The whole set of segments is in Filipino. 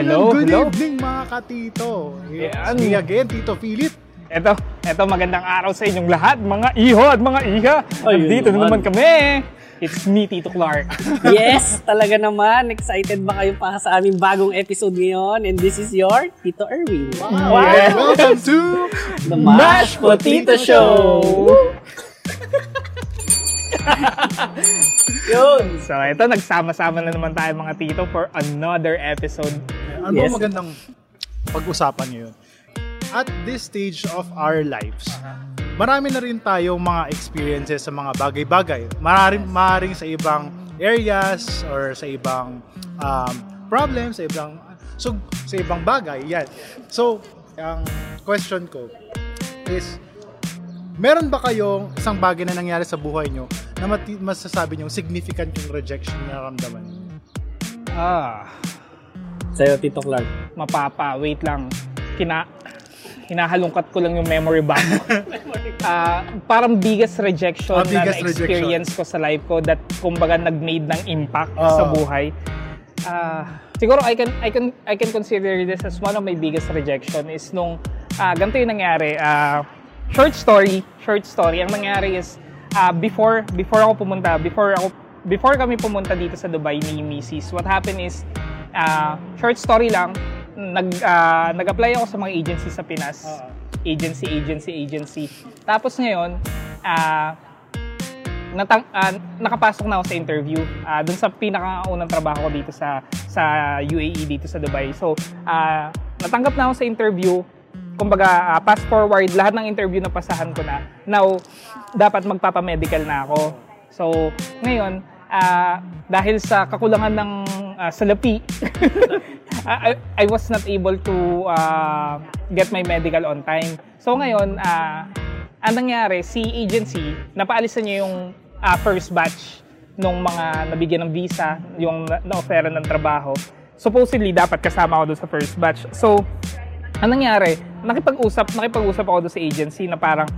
Hello, good hello. evening mga katito. It's Yan. me again, Tito Philip. Eto, eto magandang araw sa inyong lahat, mga iho at mga iha. Ayun na naman. naman kami. It's me, Tito Clark. Yes, talaga naman. Excited ba kayo pa sa aming bagong episode ngayon? And this is your Tito Erwin. Wow. Yeah. Welcome to The Mashed Potato Show! Yun! So, eto, nagsama-sama na naman tayo mga tito for another episode. Ano Yes. magandang pag-usapan ngayon? At this stage of our lives, marami na rin tayong mga experiences sa mga bagay-bagay. Maaaring, maaaring sa ibang areas or sa ibang um, problems, sa ibang so, sa ibang bagay. Yan. So, ang question ko is, meron ba kayong isang bagay na nangyari sa buhay nyo na mati- masasabi nyo significant yung rejection na naramdaman nyo? Ah, Sa'yo, Tito Clark. mapapa, wait lang. Kina, hinahalungkat ko lang yung memory bank. Ah, parang biggest rejection na biggest na-experience ko sa life ko that kumbaga nag-made ng impact Ah. sa buhay. Ah, siguro I can I can I can consider this as one of my biggest rejection is nung ah, ganito yung nangyari. Ah, short story, short story. Ang nangyari is ah, before before ako pumunta, before ako before kami pumunta dito sa Dubai ni Mrs. What happened is ah, short story lang, nag ah, nag-apply ako sa mga agency sa Pinas. Agency, agency, agency. Tapos ngayon, ah natang, ah, nakapasok na ako sa interview ah doon sa pinakaunang trabaho ko dito sa sa UAE dito sa Dubai. So, ah natanggap na ako sa interview. Kumbaga, ah, fast forward, lahat ng interview na pasahan ko na. Now, dapat magpapamedical na ako. So, ngayon, ah dahil sa kakulangan ng ah, salapi, I, I was not able to ah, get my medical on time. So ngayon, ah ang nangyari, si agency, napaalisan niya yung ah, first batch nung mga nabigyan ng visa, yung na- na-offera ng trabaho. Supposedly, dapat kasama ako doon sa first batch. So, ang nangyari, nakipag-usap, nakipag-usap ako doon sa agency na parang,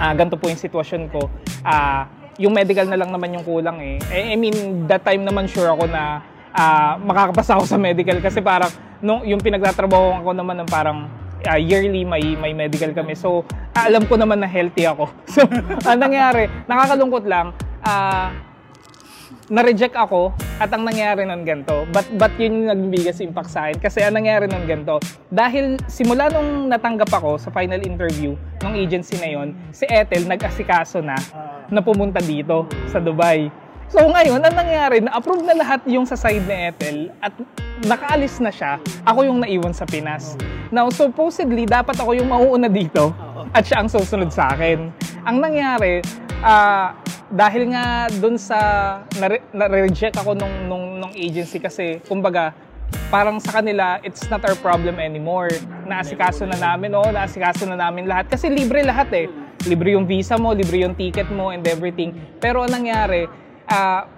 ah ganito po yung sitwasyon ko. Ah, yung medical na lang naman yung kulang eh. Eh, I mean, that time naman sure ako na ah, makakapasa ako sa medical kasi parang nung yung pinagtatrabaho ko naman ng parang ah, yearly may may medical kami. So, ah, alam ko naman na healthy ako. So, ang nangyari, nakakalungkot lang, ah, na-reject ako at ang nangyari nun ganito. But, but yun yung nagbigas impact sa akin. Kasi ang nangyari nun ganito. Dahil simula nung natanggap ako sa final interview ng agency na yon, si Ethel nag-asikaso na na pumunta dito sa Dubai. So ngayon, ang nangyari, na-approve na lahat yung sa side ni Ethel at nakaalis na siya, ako yung naiwan sa Pinas. Now, supposedly, dapat ako yung mauuna dito at siya ang susunod sa akin. Ang nangyari, ah, dahil nga dun sa nare- na-reject ako nung, nung, nung agency kasi, kumbaga, parang sa kanila, it's not our problem anymore. Naasikaso na namin, oo, naasikaso na namin lahat. Kasi libre lahat eh. Libre yung visa mo, libre yung ticket mo and everything. Pero ang nangyari, ah,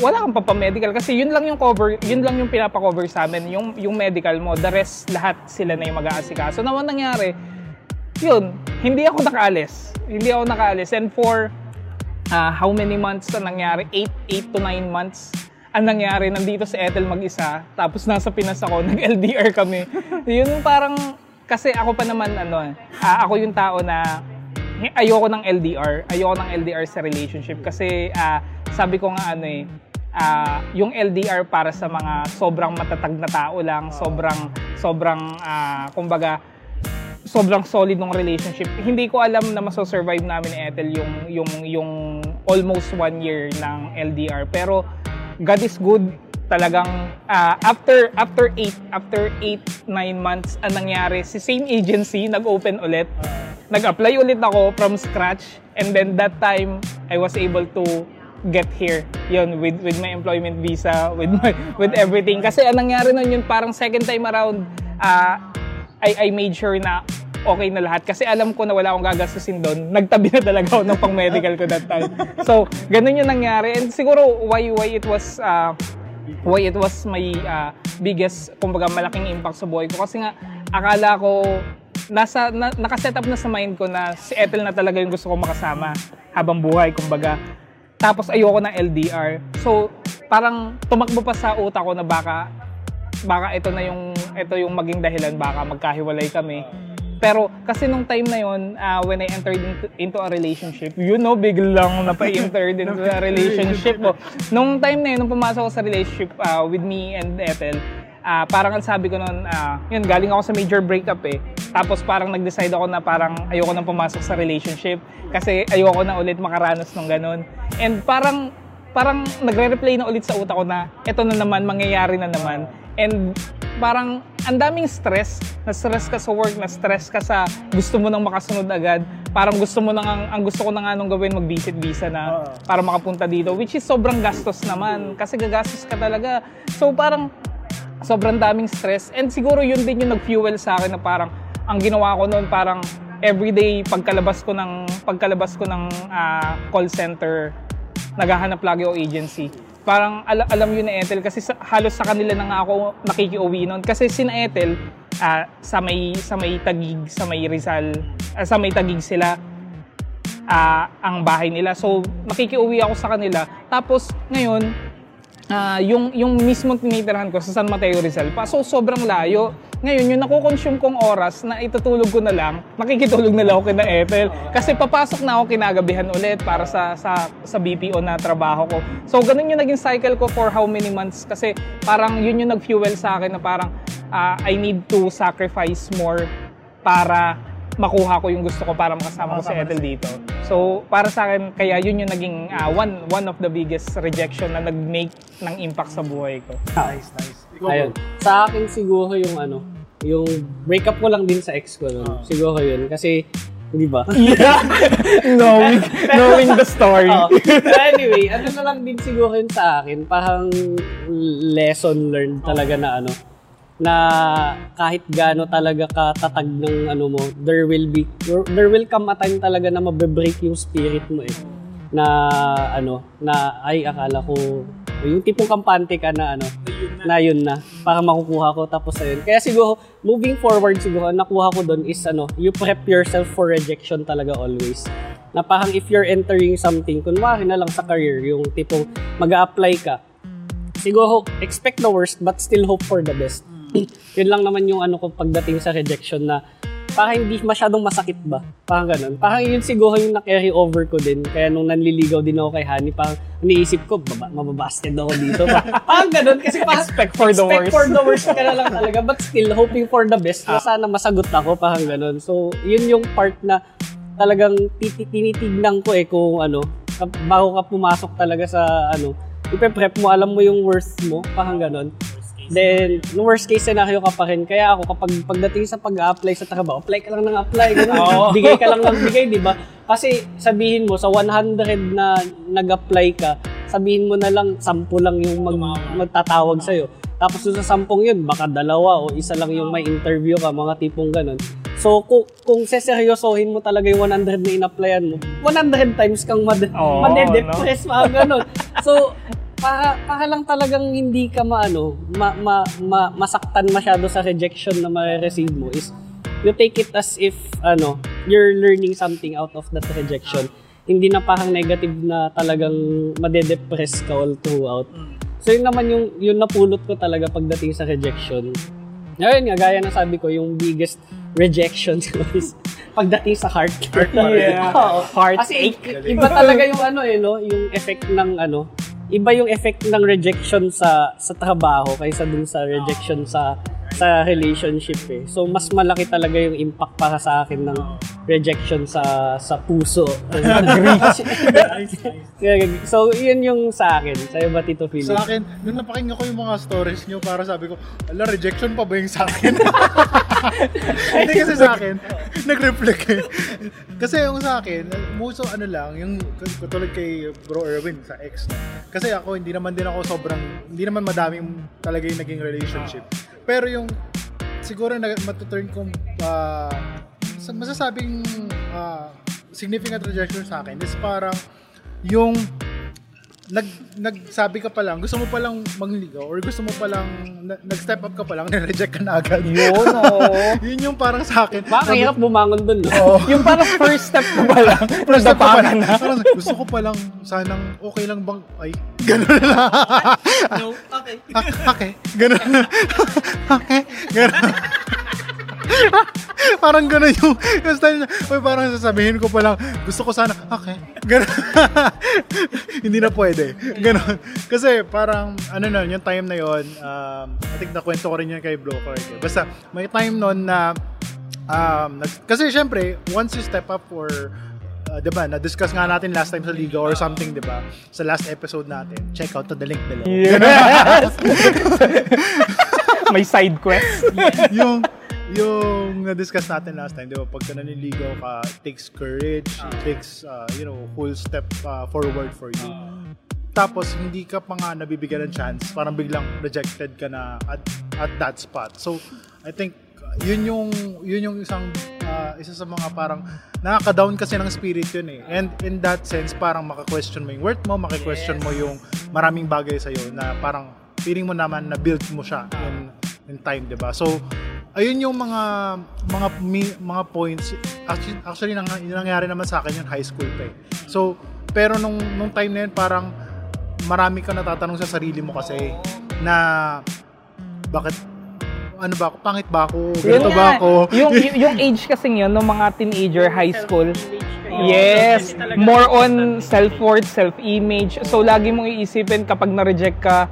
wala kang papamedical kasi yun lang yung cover, yun lang yung pinapa-cover sa amin, yung, yung medical mo. The rest, lahat sila na yung mag-aasikaso. Na ang nangyari, yun, hindi ako nakaalis. Hindi ako nakaalis. And for ah, how many months na nangyari? 8, 8 to 9 months ang nangyari. Nandito si Ethel mag-isa. Tapos nasa Pinas ako. Nag-LDR kami. yun parang, kasi ako pa naman, ano, ah, ako yung tao na ayoko ng LDR. Ayoko ng LDR sa relationship. Kasi ah, sabi ko nga ano eh, ah, yung LDR para sa mga sobrang matatag na tao lang, sobrang, sobrang, ah, kumbaga, sobrang solid ng relationship. Hindi ko alam na maso-survive namin ni Ethel yung yung yung almost one year ng LDR. Pero God is good. Talagang ah, after after 8 after 8 9 months ang nangyari si same agency nag-open ulit. Nag-apply ulit ako from scratch and then that time I was able to get here yun with with my employment visa with my with everything kasi ang nangyari nun yun parang second time around ah, I, I made sure na okay na lahat. Kasi alam ko na wala akong gagastusin doon. Nagtabi na talaga ako ng pang-medical ko that time. So, ganun yung nangyari. And siguro why why it was uh, why it was my uh, biggest, kumbaga malaking impact sa buhay ko. Kasi nga, akala ko, nasa, na, nakaset up na sa mind ko na si Ethel na talaga yung gusto ko makasama habang buhay, kumbaga. Tapos ayoko ng LDR. So, parang tumakbo pa sa utak ko na baka baka ito na yung ito yung maging dahilan baka magkahiwalay kami. Pero kasi nung time na yon, uh, when I entered into, into a relationship, you know, biglang napa-enter into a relationship ko. Nung time na yun, nung pumasok ako sa relationship uh, with me and Ethel, uh, parang ang sabi ko noon, uh, yun, galing ako sa major breakup eh. Tapos parang nag-decide ako na parang ayoko nang pumasok sa relationship kasi ayoko na ulit makaranas ng ganun. And parang parang nagre-replay na ulit sa utak ko na eto na naman, mangyayari na naman. And parang ang daming stress, na-stress ka sa work, na-stress ka sa gusto mo nang makasunod agad. Parang gusto mo nang, ang, ang gusto ko na nga nung gawin, mag-visit visa na para makapunta dito. Which is sobrang gastos naman, kasi gagastos ka talaga. So parang sobrang daming stress. And siguro yun din yung nag-fuel sa akin na parang ang ginawa ko noon parang everyday pagkalabas ko ng pagkalabas ko ng uh, call center naghahanap lagi o agency. Parang al- alam yun ni Ethel kasi sa, halos sa kanila na nga ako nakikiuwi noon. Kasi si na Ethel, uh, sa may sa may Tagig, sa may Rizal, uh, sa may Tagig sila uh, ang bahay nila. So nakikiuwi ako sa kanila. Tapos ngayon, uh, yung yung mismo tinitirahan ko sa San Mateo Rizal pa. So sobrang layo. Ngayon, yung nakukonsume kong oras na itutulog ko na lang, makikitulog na lang ako kina Ethel. Kasi papasok na ako kinagabihan ulit para sa, sa, sa BPO na trabaho ko. So, ganun yung naging cycle ko for how many months. Kasi parang yun yung nag-fuel sa akin na parang uh, I need to sacrifice more para makuha ko yung gusto ko para makasama ko si Ethel dito. So, para sa akin, kaya yun yung naging uh, one one of the biggest rejection na nag-make ng impact sa buhay ko. Nice, nice. Ayun. Sa akin siguro yung ano, yung breakup ko lang din sa ex ko nun. Uh. Siguro yun. Kasi, di ba? Yeah. knowing, knowing the story. Uh, anyway, ano na lang din siguro yun sa akin. Parang lesson learned talaga na ano, na kahit gaano talaga katatag ng ano mo, there will be, there will come a time talaga na mabe-break yung spirit mo eh. Na ano, na ay akala ko yung tipong kampante ka na ano, na. yun na, para makukuha ko tapos ayun. Kaya siguro, moving forward siguro, nakuha ko doon is ano, you prep yourself for rejection talaga always. Na parang if you're entering something, kunwari na lang sa career, yung tipong mag apply ka, siguro expect the worst but still hope for the best. Yun lang naman yung ano ko pagdating sa rejection na parang hindi masyadong masakit ba? Parang ganun. Parang yun siguro yung na-carry over ko din. Kaya nung nanliligaw din ako kay Honey, parang iniisip ko, baba, mababasted ako dito. parang ganun. Kasi parang expect for the worst. Expect for the worst ka na lang talaga. But still, hoping for the best. Na sana masagot ako, parang ganun. So, yun yung part na talagang tinitignan ko eh kung ano, bago ka pumasok talaga sa ano, ipe-prep mo, alam mo yung worth mo, parang ganun. Then, no worst case scenario ka pa rin. Kaya ako, kapag pagdating sa pag-apply sa trabaho, apply ka lang ng apply. Ganun. Oh. Bigay ka lang ng bigay, di ba? Kasi sabihin mo, sa 100 na nag-apply ka, sabihin mo na lang, 10 lang yung mag, magtatawag sa'yo. Tapos sa sampung yun, baka dalawa o isa lang yung may interview ka, mga tipong ganun. So, kung, kung seseryosohin mo talaga yung 100 na in-applyan mo, 100 times kang mad- oh, madedepress, no? mga ganun. So, para, para lang talagang hindi ka maano, ma, ma, ma, masaktan masyado sa rejection na ma-receive mo is you take it as if ano, you're learning something out of that rejection. Hindi na parang negative na talagang madedepress ka all throughout. So yun naman yung yun napulot ko talaga pagdating sa rejection. Ngayon nga, gaya na sabi ko, yung biggest rejection ko is pagdating sa heart. Heart yeah. oh, heart Kasi iba talaga yung ano eh, no? Yung effect ng ano, iba yung effect ng rejection sa sa trabaho kaysa dun sa rejection sa sa relationship eh. So mas malaki talaga yung impact para sa akin ng rejection sa sa puso. so yun yung sa akin. Sa'yo ba Tito Philip? Sa akin, nung napakinggan ko yung mga stories nyo para sabi ko, ala rejection pa ba yung sa akin? Hindi kasi sa akin, nag-reflect eh. Kasi yung sa akin, muso ano lang, yung katulad kay Bro Erwin sa ex. Kasi ako, hindi naman din ako sobrang, hindi naman madaming talaga yung naging relationship. Pero yung siguro na matuturn kong uh, masasabing uh, significant rejection sa akin is parang yung nag nagsabi ka pa lang, gusto mo pa lang mangligaw or gusto mo pa lang na- nag-step up ka pa lang, na-reject ka na agad. Yun, oo. Yun yung parang sa akin. Baka hirap bumangon dun, no? Oo. yung parang first step ko pa lang. First step ko pa lang. na. Parang gusto ko pa lang sanang okay lang bang ay ganun na lang. No, okay. Ah, okay. Ganun. okay. Ganun. parang ganun yung, yung style niya. Uy, parang sasabihin ko pa lang, gusto ko sana, okay. Ganun. Hindi na pwede. Ganun. Kasi parang, ano na, yung time na yon um, I think nakwento ko rin yun kay Bro Clark. eh. Basta, may time nun na, um, nag- kasi syempre, once you step up for uh, 'di ba? Na-discuss nga natin last time sa Liga or something, 'di ba? Sa last episode natin. Check out to the link below. Yes! May side quest. yung yung na-discuss natin last time, 'di ba? Pagka naniligaw ka, takes courage, it takes uh, you know, whole step uh, forward for you. Tapos hindi ka pa nga nabibigyan ng chance, parang biglang rejected ka na at at that spot. So, I think uh, yun yung yun yung isang uh, isa sa mga parang nakaka-down kasi ng spirit yun eh. And in that sense, parang maka-question mo yung worth mo, maka-question mo yung maraming bagay sa na parang feeling mo naman na build mo siya in in time, 'di ba? So, ayun yung mga mga mi- mga points actually, actually nang, nangyari naman sa akin yung high school pa eh. So, pero nung nung time na yun parang marami kang natatanong sa sarili mo kasi na bakit ano ba ako, pangit ba ako, ganito Yun ba ako? yung, yung, yung age kasi yun, ng mga teenager, high school. Yes. More on self-worth, self-image. So, lagi mong iisipin kapag na-reject ka,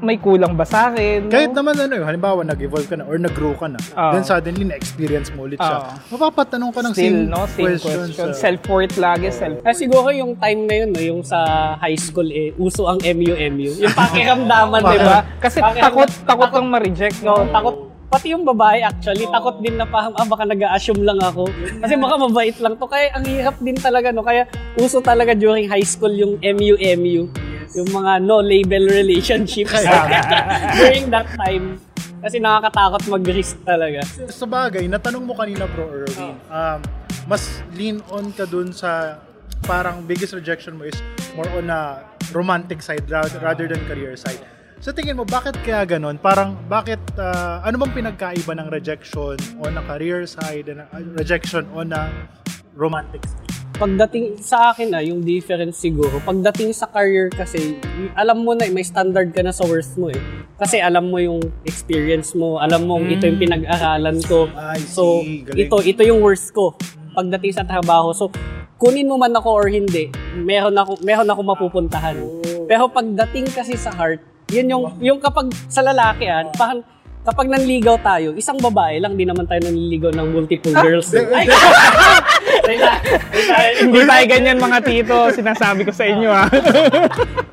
may kulang ba sa akin? no? Kahit naman ano, halimbawa nag-evolve ka na or nag-grow ka na, Oo. then suddenly na-experience mo ulit siya. Oo. Mapapatanong ka ng Still, same, no? Same questions. question. ah. Self-worth lagi, self Ah, siguro yung time na yun, no, yung sa high school, eh, uso ang MU-MU. Yung pakiramdaman, di ba? Kasi Pakiramdam- takot, takot kang ma-reject. No, takot. Pati yung babae actually, takot din na parang, ah, baka nag-assume lang ako. Kasi baka mabait lang to. Kaya ang hirap din talaga, no? Kaya uso talaga during high school yung MU-MU. Yung mga no-label relationships. during that time. Kasi nakakatakot mag-risk talaga. sa bagay, natanong mo kanina bro Erwin, um, mas lean on ka dun sa parang biggest rejection mo is more on a romantic side rather, rather than career side. Sa tingin mo, bakit kaya ganon? Parang, bakit, uh, ano bang pinagkaiba ng rejection on a career side and rejection on a romantic side? Pagdating sa akin na yung difference siguro, pagdating sa career kasi, alam mo na, eh, may standard ka na sa worth mo eh. Kasi alam mo yung experience mo, alam mo ito yung pinag-aralan ko. I So, see. Galing. ito, ito yung worth ko pagdating sa trabaho. So, kunin mo man ako or hindi, meron ako, meron ako mapupuntahan. Pero pagdating kasi sa heart, yun yung, yung kapag sa lalaki ah, parang kapag nanligaw tayo, isang babae lang, di naman tayo nanliligaw ng multiple girls. eh. Ay, Hindi tayo ganyan mga tito, sinasabi ko sa inyo ha.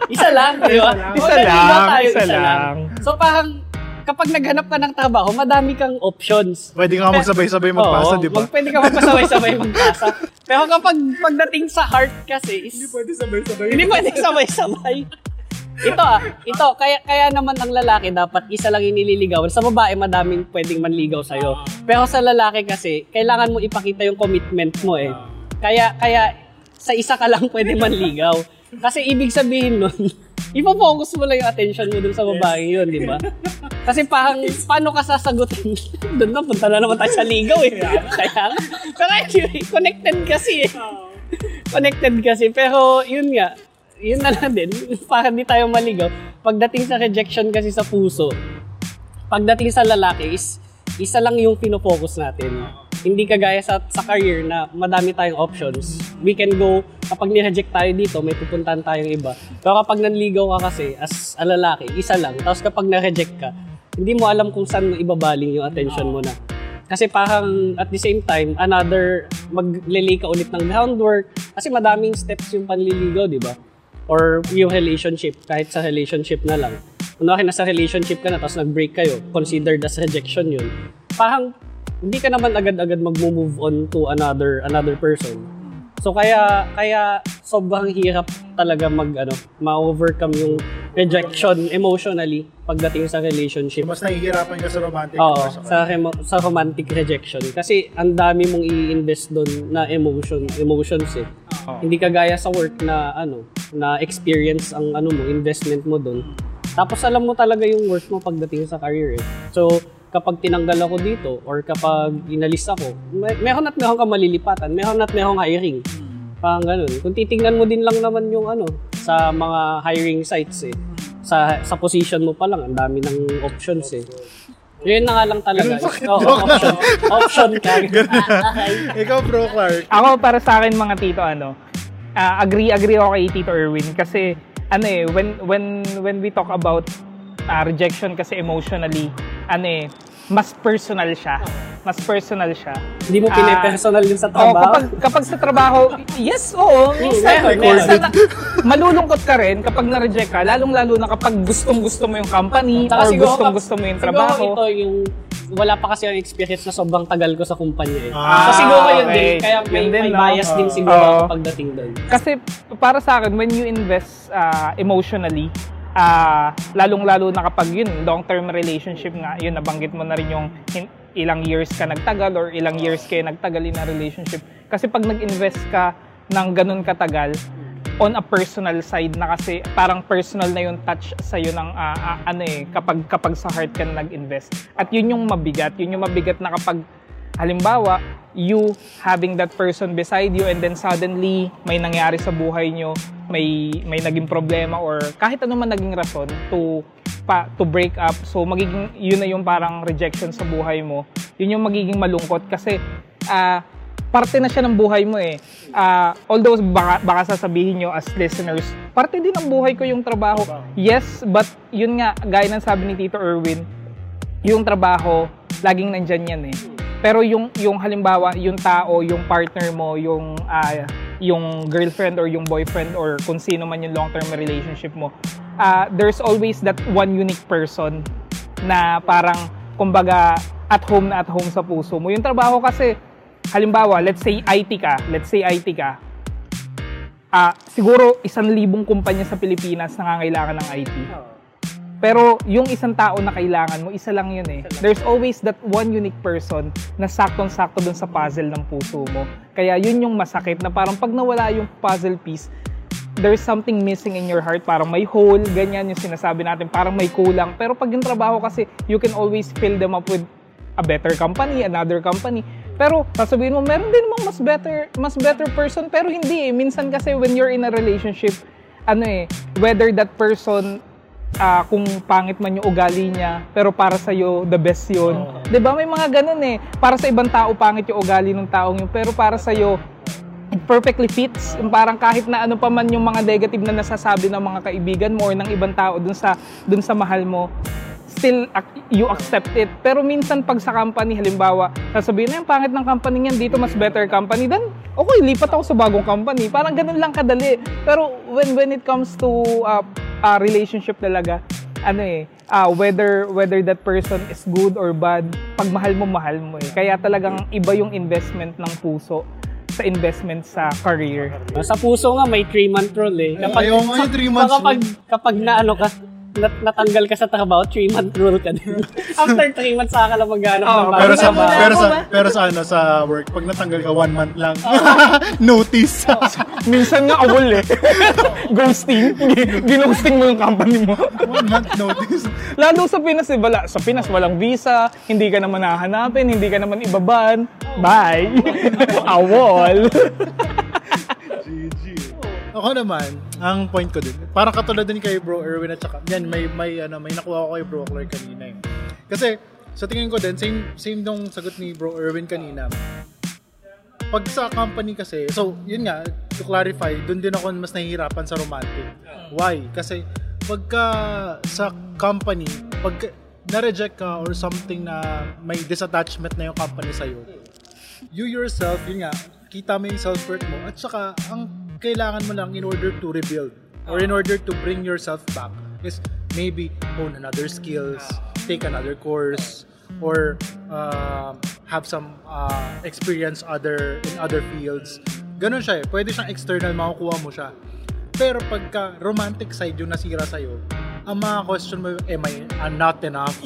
Isa lang, di ba? Isa nanligaw lang, tayo, isa lang. So parang, kapag naghanap ka ng trabaho, madami kang options. Pwede nga magsabay-sabay magpasa, Oo, di ba? mag- pwede ka magpasabay-sabay magpasa. Pero kapag pagdating sa heart kasi, is, pwede sabay-sabay. hindi pwede sabay-sabay. Ito ah, ito, kaya, kaya naman ang lalaki dapat isa lang yung nililigawan. Sa babae, madaming pwedeng manligaw sa'yo. Pero sa lalaki kasi, kailangan mo ipakita yung commitment mo eh. Kaya, kaya, sa isa ka lang pwede manligaw. Kasi ibig sabihin nun, ipo-focus mo lang yung attention mo dun sa babae yun, di ba? Kasi parang, paano ka sasagutin? Doon na, punta na naman tayo sa ligaw eh. Kaya, anyway, connected kasi eh. Connected kasi. Pero, yun nga, yun na lang din. Para di tayo maligaw. Pagdating sa rejection kasi sa puso, pagdating sa lalaki is, isa lang yung pinofocus natin. Hindi kagaya sa, sa career na madami tayong options. We can go, kapag ni-reject tayo dito, may pupuntahan tayong iba. Pero kapag nanligaw ka kasi, as a lalaki, isa lang. Tapos kapag na-reject ka, hindi mo alam kung saan ibabaling yung attention mo na. Kasi parang at the same time, another, maglilay ka ulit ng groundwork. Kasi madaming steps yung panliligaw, di ba? Or yung relationship, kahit sa relationship na lang. Kunwari nasa relationship ka na, tapos nag-break kayo, considered as rejection yun. Parang, hindi ka naman agad-agad mag-move on to another another person. So kaya kaya sobrang hirap talaga mag ano, ma-overcome yung rejection emotionally pagdating sa relationship. Mas nahihirapan ka sa romantic Oo, sa, remo- sa romantic rejection. Kasi ang dami mong i-invest doon na emotion, emotions eh. Oo. Hindi kagaya sa work na ano, na experience ang ano mo, investment mo doon. Tapos alam mo talaga yung worth mo pagdating sa career eh. So, kapag tinanggal ako dito or kapag inalis ako, may, meron at meron ka malilipatan, meron at meron hiring. Parang ganun. Kung titingnan mo din lang naman yung ano, sa mga hiring sites eh. Sa, sa position mo pa lang, ang dami ng options eh. Yun na nga lang talaga. Oo, option. option ka. Ikaw, bro, Clark. Ako para sa akin mga tito ano, ah, agree agree ako kay Tito Erwin kasi ano eh when when when we talk about ah, rejection kasi emotionally ano eh mas personal siya. Mas personal siya. Hindi mo Ah, pinipersonal yun sa Oo, trabaho. kapag, kapag sa trabaho, yes, oo. Minsan, minsan na- malulungkot ka rin kapag na-reject ka, lalong-lalo na kapag gustong-gusto mo yung company Tsaka or gustong-gusto mo yung trabaho. Siguro ito yung wala pa kasi ang experience na sobrang tagal ko sa kumpanya eh. Ah, so siguro yun din. Kaya may, Yun din, may no? bias din Oo. siguro ako pagdating doon. Kasi para sa akin, when you invest ah, emotionally, ah, lalong-lalo na kapag yun, long-term relationship nga, yun, nabanggit mo na rin yung ilang years ka nagtagal or ilang years kayo nagtagal in a relationship. Kasi pag nag-invest ka ng ganun katagal, on a personal side na kasi parang personal na yung touch sa iyo ng ah, ah, ano eh kapag kapag sa heart ka na nag-invest. At yun yung mabigat, yun yung mabigat na kapag halimbawa you having that person beside you and then suddenly may nangyari sa buhay nyo, may may naging problema or kahit ano man naging rason to pa to break up. So magiging yun na yung parang rejection sa buhay mo. Yun yung magiging malungkot kasi ah parte na siya ng buhay mo eh. Ah, although baka, baka sasabihin nyo as listeners, parte din ng buhay ko yung trabaho. Yes, but yun nga, gaya ng sabi ni Tito Erwin, yung trabaho, laging nandyan yan eh. Pero yung yung halimbawa, yung tao, yung partner mo, yung ah, yung girlfriend or yung boyfriend or kung sino man yung long-term relationship mo, ah, there's always that one unique person na parang kumbaga at home na at home sa puso mo. Yung trabaho kasi halimbawa, let's say IT ka, let's say IT ka, ah siguro isang libong kumpanya sa Pilipinas nangangailangan ng IT. Pero yung isang tao na kailangan mo, isa lang yun eh. There's always that one unique person na saktong-sakto dun sa puzzle ng puso mo. Kaya yun yung masakit na parang pag nawala yung puzzle piece, there's something missing in your heart. Parang may hole, ganyan yung sinasabi natin. Parang may kulang. Pero pag yung trabaho kasi, you can always fill them up with a better company, another company. Pero sasabihin mo, meron din mong mas better, mas better person. Pero hindi eh. Minsan kasi when you're in a relationship, ano eh, whether that person ah, kung pangit man yung ugali niya, pero para sa the best 'yun. 'Di ba? May mga ganun eh. Para sa ibang tao pangit yung ugali ng taong yun, pero para sa it perfectly fits. Yung Parang kahit na ano pa man yung mga negative na nasasabi ng mga kaibigan mo or ng ibang tao dun sa dun sa mahal mo, still you accept it. Pero minsan pag sa company, halimbawa, sasabihin na yung pangit ng company niyan, dito mas better company, then okay, lipat ako sa bagong company. Parang ganun lang kadali. Pero when when it comes to uh, uh, relationship talaga, ano eh, ah, whether whether that person is good or bad, pag mahal mo, mahal mo eh. Kaya talagang iba yung investment ng puso sa investment sa career. Sa puso nga may 3-month rule eh. Ayaw nga yung three months Kapag, kapag na ano ka, nat natanggal ka sa trabaho, 3-month rule ka din. After 3 months, saka ka lang maghanap Oo, ng bagong Pero sa, pero sa, pero sa ano, sa work, pag natanggal ka, one month lang. Notice. Minsan nga awol eh. Ghosting. Ginosting mo yung company mo. one month notice. Lalo sa Pinas, eh, wala. Sa Pinas, walang visa, hindi ka naman hahanapin, hindi ka naman ibaban. Bye! Awol! GG. Ako naman, ang point ko din, parang katulad din kay Bro Erwin at saka, yan, may, may, ano, may nakuha ko kay Bro Clark kanina eh. Kasi, sa tingin ko din, same, same nung sagot ni Bro Erwin kanina. Pag sa company kasi, so, yun nga, to clarify, dun din ako mas nahihirapan sa romantic. Why? Kasi, pagka sa company, pag na-reject ka or something na may disattachment na yung company sa'yo, you yourself, yun nga, kita mo yung self-worth mo at saka ang kailangan mo lang in order to rebuild or in order to bring yourself back is maybe own another skills, take another course, or uh, have some uh, experience other in other fields. Ganun siya eh. Pwede siyang external, makukuha mo siya. Pero pagka romantic side yung nasira sa'yo, ang mga question mo, am I I'm not enough?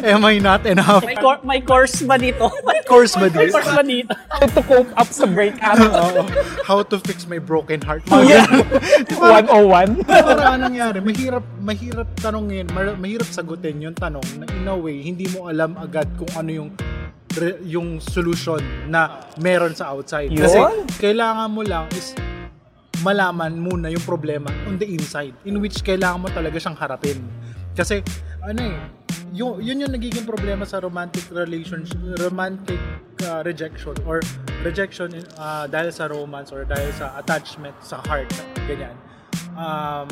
am I not enough? May, cor- may course ba dito? May course ba May dito? course ba dito? How to cope up sa breakup. Oo. How to fix my broken heart. Yeah. ganun. 101. Para anong nangyari? Mahirap, mahirap tanongin, mahirap sagutin yung tanong na in a way, hindi mo alam agad kung ano yung re- yung solution na meron sa outside. Kasi Yun. kailangan mo lang is malaman muna yung problema on the inside in which kailangan mo talaga siyang harapin. Kasi ano eh, yun, yun yung nagiging problema sa romantic relationship, romantic uh, rejection or rejection uh, dahil sa romance or dahil sa attachment sa heart, ganyan. Um,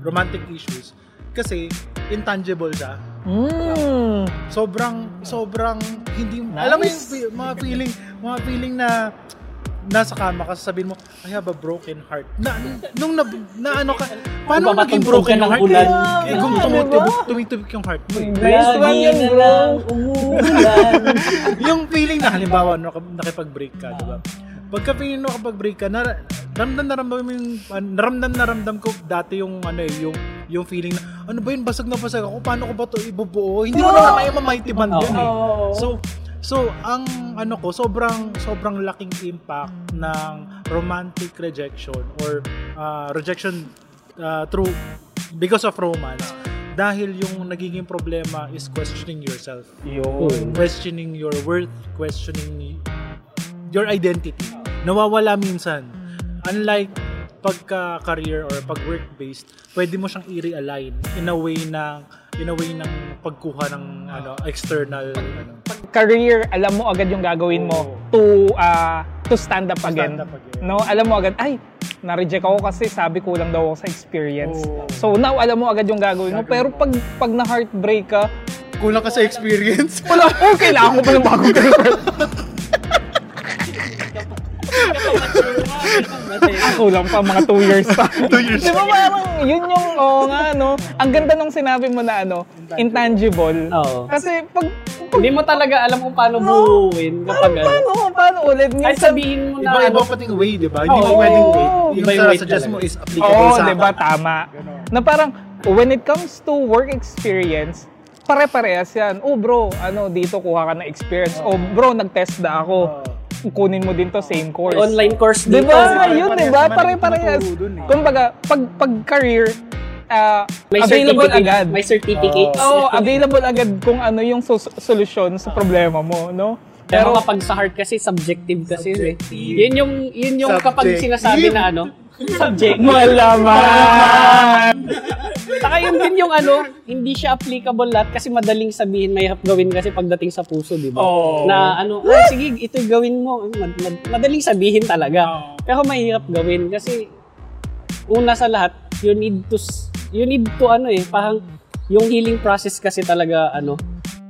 romantic issues. Kasi intangible siya. Mm. Sobrang sobrang hindi Nice. alam mo yung mga feeling mga feeling na nasa kama ka sabihin mo I have a broken heart. Na nung na, na ano ka paano naging Mabatugtog broken ng yung heart? ulan. eh, kung tumutubik tumitubik yung heart mo. Nice one yun, bro. yung feeling na halimbawa no, nakipag-break ka di ba? Pagka feeling mo nakapag-break ka na ramdam na ramdam yung naramdam na ramdam ko dati yung ano eh yung yung feeling na ano ba yun? Basag na basag ako. Paano ko ba to ibubuo? Hindi mo na kaya mamighty band yun eh. So, so ang ano ko, sobrang sobrang laking impact ng romantic rejection or uh, rejection uh, through because of romance. Dahil yung nagiging problema is questioning yourself. Yun. questioning your worth questioning your identity. Nawawala minsan. Unlike pagka career or pag work based pwede mo siyang i-realign in a way na in a way ng pagkuha ng ano external ano career, alam mo agad yung gagawin mo to uh, to stand up To again. stand up again. No, alam mo agad, ay, na-reject ako kasi sabi kulang daw ako sa experience. Oo. So now alam mo agad yung gagawin mo. Pero pag pag na heartbreak ka, kulang ka sa experience wala, oh, kailangan ko pa ng bagong career. Kulang pa mga 2 years pa. Two years Di ba parang yun yung, oo nga, no? Ang ganda nung sinabi mo na ano, intangible. Oo. Kasi pag, Hindi mo talaga alam kung paano buuin kapag ano. paano, paano ulit? Kahit Minsan- sabihin mo na Iba-iba ano, pating way, di ba? Hindi mo Oo. pwedeng way. Yung Iba yung sa way suggest mo is applicable Oo, sa di ba? Tama. Na parang, when it comes to work experience, pare-parehas yan. Oh bro, ano, dito kuha ka ng experience. Oh bro, nag-test na ako. Kunin mo din to, same course. online course Di dito. ba? Pare- Yun, parehas di ba? naman Pare-parehas. eh. Kumbaga, pag, pag career, ah, May available certificate. agad. May certificates. Oo, available agad kung ano yung sos- solusyon sa problema mo, no? Pero kapag sa heart kasi subjective kasi eh. Yun yung yun yung kapag Subjective. sinasabi na ano, subject. Malaman! Saka yun din yung ano, hindi siya applicable lahat kasi madaling sabihin, mahirap gawin kasi pagdating sa puso, di ba? Oo. Na ano, ah, sige, ito gawin mo. Mad- mad- madaling sabihin talaga. Pero mahirap gawin kasi una sa lahat, you need to you need to ano eh, parang yung healing process kasi talaga ano,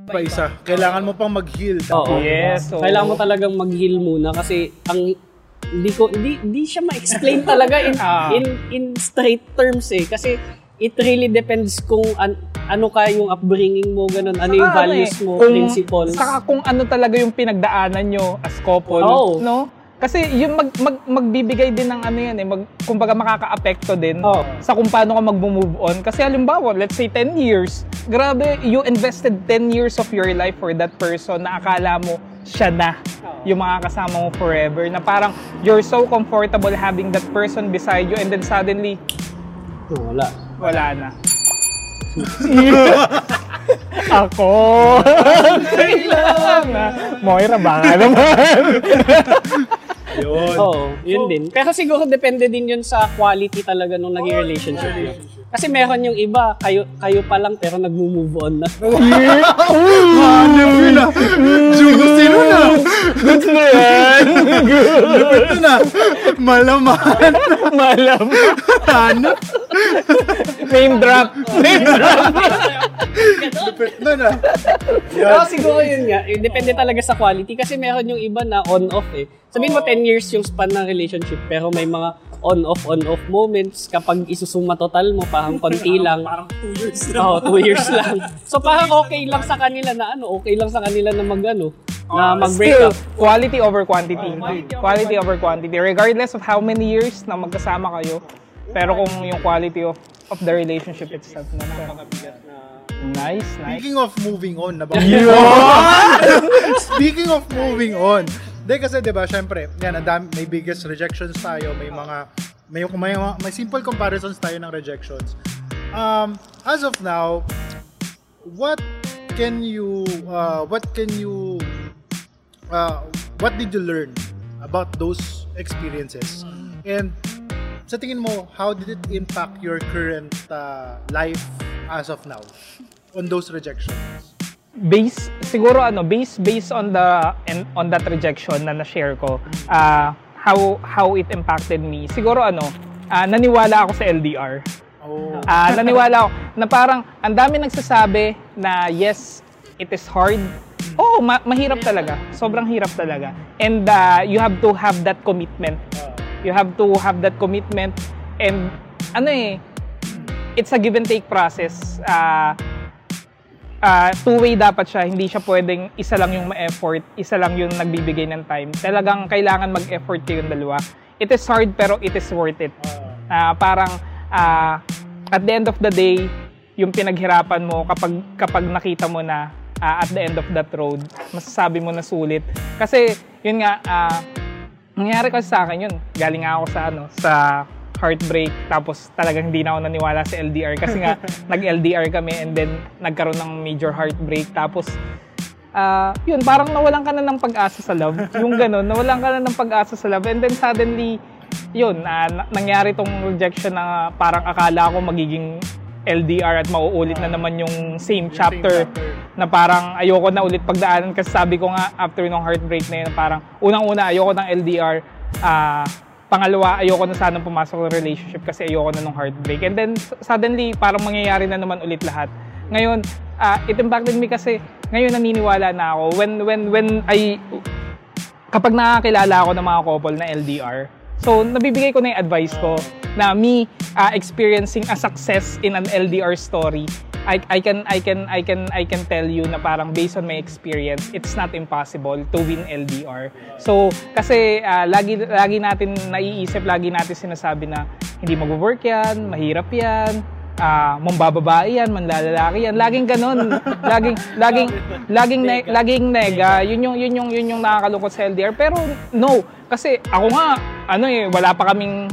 Pa isa. Kailangan mo pang mag-heal. Oo. Yes, oo. Kailangan mo talagang mag-heal muna kasi ang hindi ko hindi hindi siya ma-explain talaga in Ah. in in straight terms eh kasi it really depends kung an- ano ka yung upbringing mo ganun ano yung ano values eh, mo kung- principles Saka kung ano talaga yung pinagdaanan nyo as couple, Oo. no? Kasi yung mag, mag, magbibigay din ng ano yan eh, mag, kumbaga makaka-apekto din Oo. sa kung paano ka mag-move on. Kasi halimbawa, let's say 10 years, grabe, you invested 10 years of your life for that person na akala mo siya na yung makakasama mo forever. Na parang you're so comfortable having that person beside you and then suddenly, Oh, wala wala na. Ako. Kailangan. Moira, baka naman. Yun. Oo, yun din. Pero siguro depende din yun sa quality talaga nung naging relationship niyo. Kasi meron yung iba, kayo kayo pa lang pero nagmo-move on na. Hanap yun ah. Jugo sino na. Goods na yan. Ito na. Malaman. Malam. Hanap. Name drop. Name drop. Ito na. Pero siguro yun nga, eh, depende talaga sa quality kasi meron yung iba na on-off eh. Sabihin mo 10 years yung span ng relationship pero may mga on-off, on-off moments kapag isusuma total mo parang konti lang. Parang 2 years lang. Oo, 2 years lang. So parang okay lang sa kanila na ano, okay lang sa kanila na mag ano, na mag-break Still, up. quality over quantity. Quality over quantity. Regardless of how many years na magkasama kayo, pero kung yung quality of of the relationship itself. Na, nice, nice. Speaking of moving on, na Speaking of moving on, Hindi kasi 'di ba, syempre, yan ang dami, may biggest rejections tayo, may mga may, may, may simple comparisons tayo ng rejections. Um, as of now, what can you uh, what can you uh, what did you learn about those experiences? And sa tingin mo, how did it impact your current uh, life as of now on those rejections? base siguro ano base based on the and on that rejection na na-share ko uh, how how it impacted me. Siguro ano uh, naniwala ako sa LDR Oh. uh, naniwala ako na parang ang dami nagsasabi na yes it is hard. Oh ma- mahirap talaga. Sobrang hirap talaga. And uh, you have to have that commitment. You have to have that commitment. And ano eh it's a give and take process. Uh, uh, two-way dapat siya. Hindi siya pwedeng isa lang yung ma-effort, isa lang yung nagbibigay ng time. Talagang kailangan mag-effort kayong dalawa. It is hard pero it is worth it. Uh, parang uh, at the end of the day, yung pinaghirapan mo kapag kapag nakita mo na uh, at the end of that road, masasabi mo na sulit. Kasi yun nga uh, nangyari kasi sa akin yun. Galing ako sa ano sa heartbreak tapos talagang hindi na ako naniwala sa LDR kasi nga nag-LDR kami and then nagkaroon ng major heartbreak. Tapos uh, yun parang nawalan ka na ng pag-asa sa love. Yung ganun nawalan ka na ng pag-asa sa love. And then suddenly yun uh, nangyari tong rejection na parang akala ko magiging LDR at mauulit na naman yung same chapter, na parang ayoko na ulit pagdaanan. Kasi sabi ko nga after nung heartbreak na yun parang unang-una ayoko ng LDR uh, Pangalawa, ayoko na sana pumasok ng relationship kasi ayoko na nung heartbreak. And then suddenly, parang mangyayari na naman ulit lahat. Ngayon, uh, it impacted me kasi ngayon naniniwala na ako when when when I kapag nakakilala ako ng mga couple na LDR, so nabibigay ko na yung advice ko na me uh, experiencing a success in an LDR story I, I can I can I can I can tell you na parang based on my experience, it's not impossible to win LDR. So kasi uh, lagi lagi natin naiisip, lagi natin sinasabi na hindi magwo-work 'yan, mahirap 'yan, uh, mambababae yan, manlalalaki yan. Laging ganun. laging laging laging ne, laging nega. Yun yung yun yung yun yung nakakalungkot sa LDR. Pero no, kasi ako nga ano eh wala pa kaming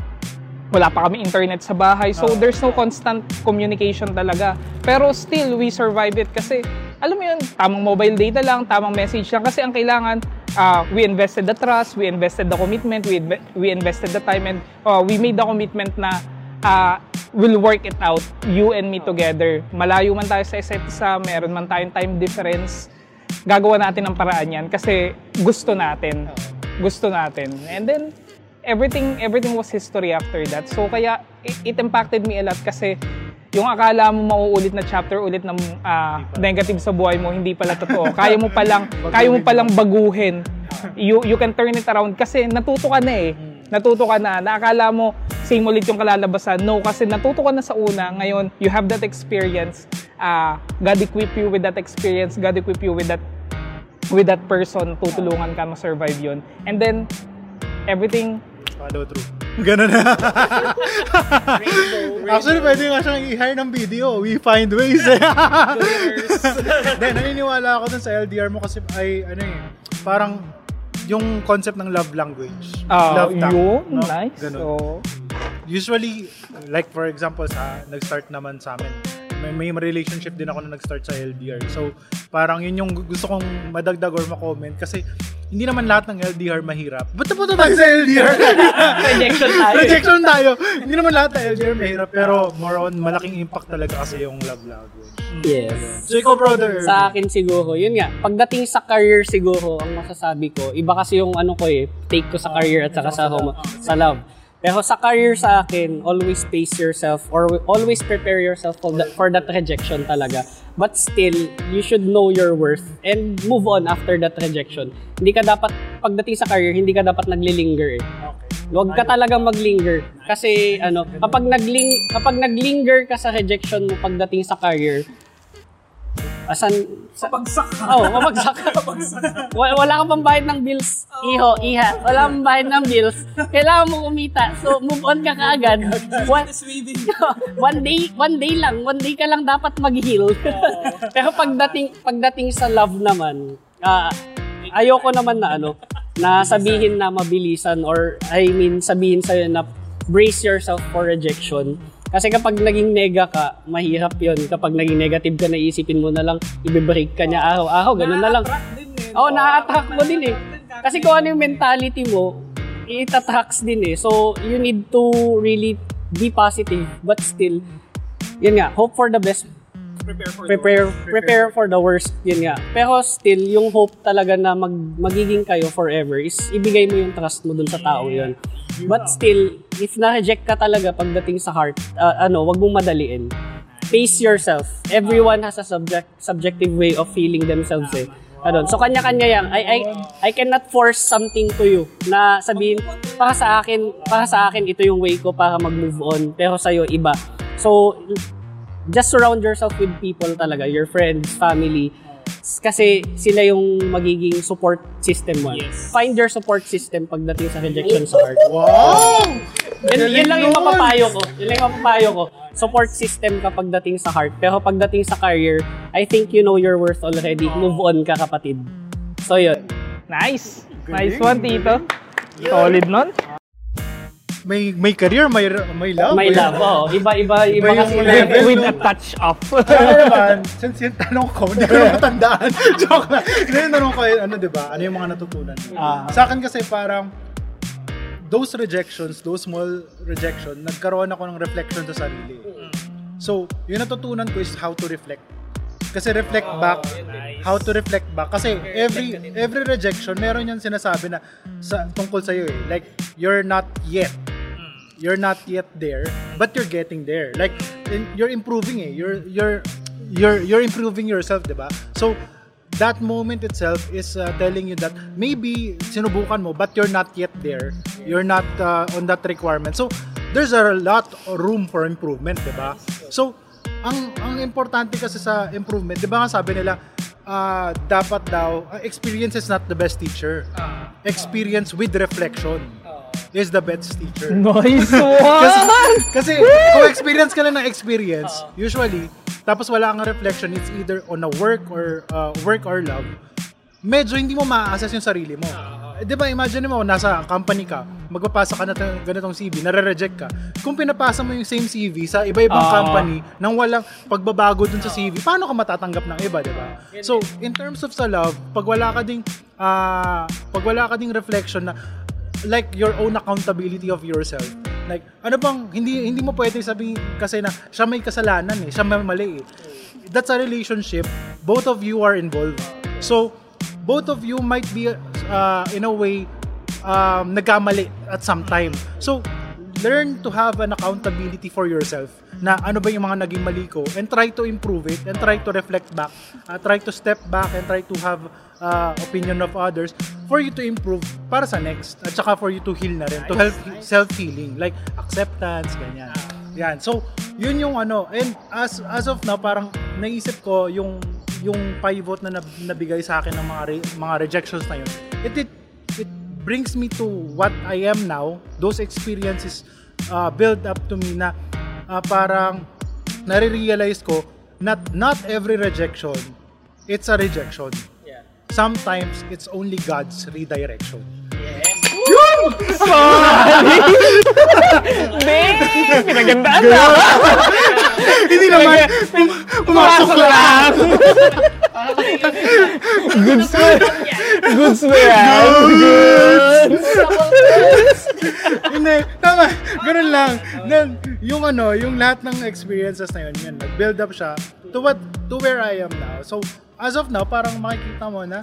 wala pa kami internet sa bahay. So, there's no constant communication talaga. Pero still, we survive it kasi, alam mo yun, tamang mobile data lang, tamang message lang. Kasi ang kailangan, uh, we invested the trust, we invested the commitment, we, we invested the time, and uh, we made the commitment na uh, we'll work it out, you and me together. Malayo man tayo sa isa't isa, meron man tayong time difference, gagawa natin ng paraan yan kasi gusto natin. Gusto natin. And then, everything everything was history after that. So kaya it, it impacted me a lot kasi yung akala mo mauulit na chapter ulit ng uh, negative sa buhay mo hindi pala totoo. Kaya mo pa lang kaya mo pa lang baguhin. You you can turn it around kasi natuto ka na eh. Natuto ka na. Naakala mo same ulit yung kalalabasan. No, kasi natuto ka na sa una. Ngayon, you have that experience. Uh, God equip you with that experience. God equip you with that with that person. Tutulungan ka ma-survive yun. And then, everything Follow through. Ganun na. Actually, pwede nga siyang i-hire ng video. We find ways. Then, naniniwala ako dun sa LDR mo kasi ay, ano eh, parang yung concept ng love language. Uh, love talk. Yun, no? nice. Ganun. So, Usually, like for example, sa nag-start naman sa amin, may, may relationship din ako na nag-start sa LDR. So, parang yun yung gusto kong madagdag or ma-comment kasi hindi naman lahat ng LDR mahirap. Ba't na punta tayo sa LDR? Rejection tayo. Rejection tayo. Hindi naman lahat ng LDR mahirap pero more on malaking impact talaga kasi yung love language. Yes. So ikaw brother. Sa akin siguro, yun nga, pagdating sa career siguro, ang masasabi ko, iba kasi yung ano ko eh, take ko sa career at saka sa home, sa love. Pero sa career sa akin, always pace yourself or always prepare yourself for, that, for that rejection talaga. But still, you should know your worth and move on after that rejection. Hindi ka dapat, pagdating sa career, hindi ka dapat naglilinger eh. Huwag ka talaga maglinger. Kasi ano, kapag nagling kapag naglinger ka sa rejection mo pagdating sa career, Asan? Sa, Pabagsak. Oo, oh, pabagsak ka. wala, wala kang pambayad ng bills. Iho, iha. Wala kang pambayad ng bills. Kailangan mo kumita. So, move on ka kaagad. One, one day, one day lang. One day ka lang dapat mag-heal. Pero pagdating, pagdating sa love naman, uh, ayoko naman na ano, na sabihin na mabilisan or I mean sabihin sa'yo na brace yourself for rejection kasi kapag naging nega ka, mahirap yon Kapag naging negative ka, naisipin mo na lang, ibibreak ka niya araw-araw, ganun na lang. eh. Oo, oh, na-attract mo din eh. Kasi kung ano yung mentality mo, it-attracts din eh. So, you need to really be positive, but still, yun nga, hope for the best, Prepare for prepare prepare for the worst yun nga. Pero still yung hope talaga na mag, magiging kayo forever is ibigay mo yung trust mo dun sa tao yun. But still if na-reject ka talaga pagdating sa heart uh, ano wag mong madaliin. Face yourself. Everyone has a subject subjective way of feeling themselves eh. Ano, so kanya-kanya yan. I, I, I cannot force something to you na sabihin, para sa akin, para sa akin, ito yung way ko para mag-move on. Pero sa'yo, iba. So, just surround yourself with people talaga, your friends, family. Kasi sila yung magiging support system mo. Yes. Find your support system pagdating sa rejection sa heart. Wow! Yun, yun lang yung mapapayo ko. Yun lang yung mapapayo ko. Support system ka pagdating sa heart. Pero pagdating sa career, I think you know your worth already. Move on ka, kapatid. So, yun. Nice. Nice one, Tito. Solid nun. May may career, may may love. May love, oo. Iba-iba, iba, Iba kasi level. With a touch of. Ano naman, since yung tanong ko, hindi ko na matandaan. Joke lang. Hindi yung tanong ko, ano di ba? Ano yung mga natutunan? Ah. Sa akin kasi parang, those rejections, those small rejection, nagkaroon ako ng reflection sa sarili. So, yung natutunan ko is how to reflect. Kasi reflect back, how to reflect back. Kasi every every rejection, meron yan sinasabi na sa, tungkol sa'yo eh. Like, you're not yet you're not yet there but you're getting there. Like you're improving eh. You're you're you're you're improving yourself 'di ba? So that moment itself is uh, telling you that maybe sinubukan mo but you're not yet there. You're not uh, on that requirement. So there's a lot of room for improvement 'di ba? So ang ang importante kasi sa improvement 'di ba nga sabi nila uh, dapat daw uh, experience is not the best teacher. Experience with reflection is the best teacher Nice kasi, one! kasi kung experience ka lang ng experience, usually, tapos wala kang reflection, it's either on a work or uh, work or love, medyo hindi mo ma-assess yung sarili mo. Eh, Di ba, imagine mo, nasa company ka, magpapasa ka na ng ganitong CV, nare-reject ka. Kung pinapasa mo yung same CV sa iba-ibang Ah. company nang walang pagbabago dun sa CV, paano ka matatanggap ng iba, di ba? So, in terms of sa love, pag wala ka ding, ah, pag wala ka ding reflection na, like your own accountability of yourself. Like, ano bang, hindi hindi mo pwede sabihin kasi na siya may kasalanan eh, siya may mali eh. That's a relationship, both of you are involved. So, both of you might be, uh, in a way, um, nagkamali at some time. So, learn to have an accountability for yourself na ano ba yung mga naging mali ko and try to improve it and try to reflect back. Uh, try to step back and try to have uh, opinion of others for you to improve para sa next at saka for you to heal na rin to help self-healing like acceptance ganyan. Yan. So yun yung ano and as as of now parang naisip ko yung yung pivot na nab- nabigay sa akin ng mga re- mga rejections na yun it, it it brings me to what I am now. Those experiences uh, build up to me na uh, parang nare-realize ko not not every rejection it's a rejection. Sometimes it's only God's redirection. Hindi! Pinagandaan na! Hindi naman pum- pumasok lang. Good swear! Good swear! Good! Hindi, tama. Ganun lang. Then, yung ano, yung lahat ng experiences na yun, yun, nag-build up siya to what, to where I am now. So, as of now, parang makikita mo na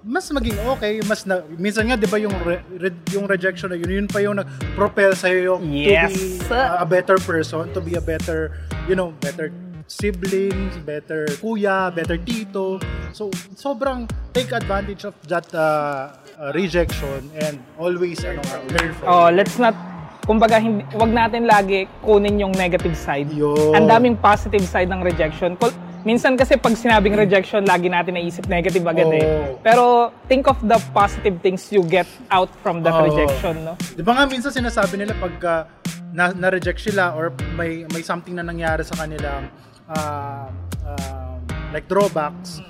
mas maging okay, mas na, minsan nga 'di ba yung re, re- yung rejection na yun, yun pa yung nag-propel sa yung Yes. to be uh, a better person, to be a better, you know, better siblings, better kuya, better tito. So, sobrang take advantage of that uh, uh, rejection and always ano, learn from Oh, let's not kumbaga hindi wag natin lagi kunin yung negative side. Yun. Ang daming positive side ng rejection. Kul- minsan kasi pag sinabing rejection, lagi natin naisip negative agad eh. Oo. Pero think of the positive things you get out from that Oo. rejection, no? Di ba nga minsan sinasabi nila pagka na, na-reject sila or may may something na nangyari sa kanila ah, ah, like drawbacks,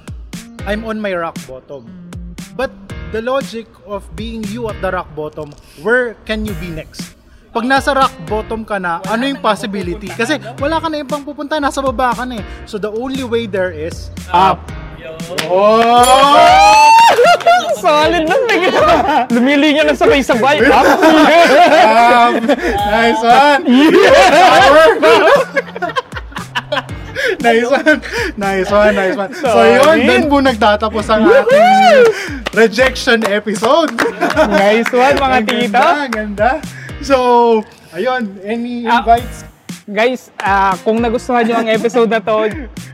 I'm on my rock bottom. But the logic of being you at the rock bottom, where can you be next? Pag nasa rock bottom ka na, ano yung possibility? Kasi wala ka na ibang pupunta, nasa baba ka na eh. So the only way there is Up. Oh! Solid nun, may ginawa. Lumilinya na sabay-sabay. Up. Um, nice one! Power! nice one! Nice one, nice one. So yun, doon po nagtatapos ang ating rejection episode. nice one, mga Ang tito. Ganda, ang ganda. So, ayun, any Ah. invites? Guys, ah, kung nagustuhan nyo ang episode na to,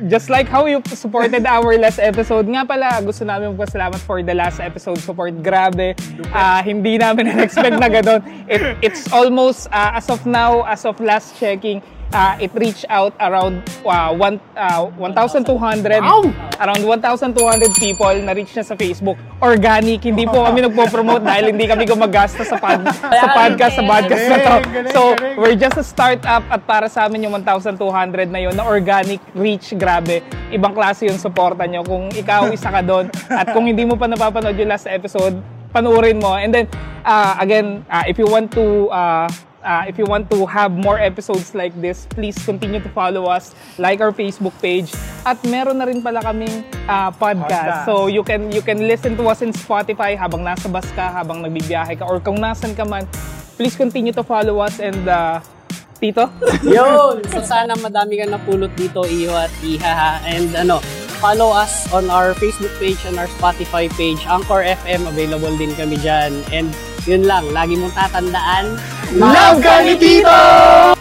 just like how you supported our last episode, nga pala, gusto namin magpasalamat for the last episode support. Grabe. Ah, hindi namin na-expect na gano'n. It, it's almost, ah, as of now, as of last checking, ah, it reached out around ah, one, ah, 1,200. Wow! Around 1,200 people na reach na sa Facebook. Organic, hindi po kami nagpo-promote dahil hindi kami gumagasta sa, pod, sa podcast, sa podcast na to. So, we're just a startup at para sa amin yung 1,200 na yun, na organic reach, grabe. Ibang klase yung suporta nyo. Kung ikaw isa ka doon at kung hindi mo pa napapanood yung last episode, panuorin mo. And then, uh, again, uh, if you want to uh, uh, if you want to have more episodes like this, please continue to follow us, like our Facebook page, at meron na rin pala kaming uh, podcast. Podcast. So you can you can listen to us in Spotify habang nasa bus ka, habang nagbibiyahe ka, or kung nasan ka man. Please continue to follow us and uh, Tito? Yun! So sana madami kang napulot dito, Iyo at Iha. ha. And ano, follow us on our Facebook page and our Spotify page. Anchor FM, available din kami dyan. And yun lang, lagi mong tatandaan, Love ka ni Tito!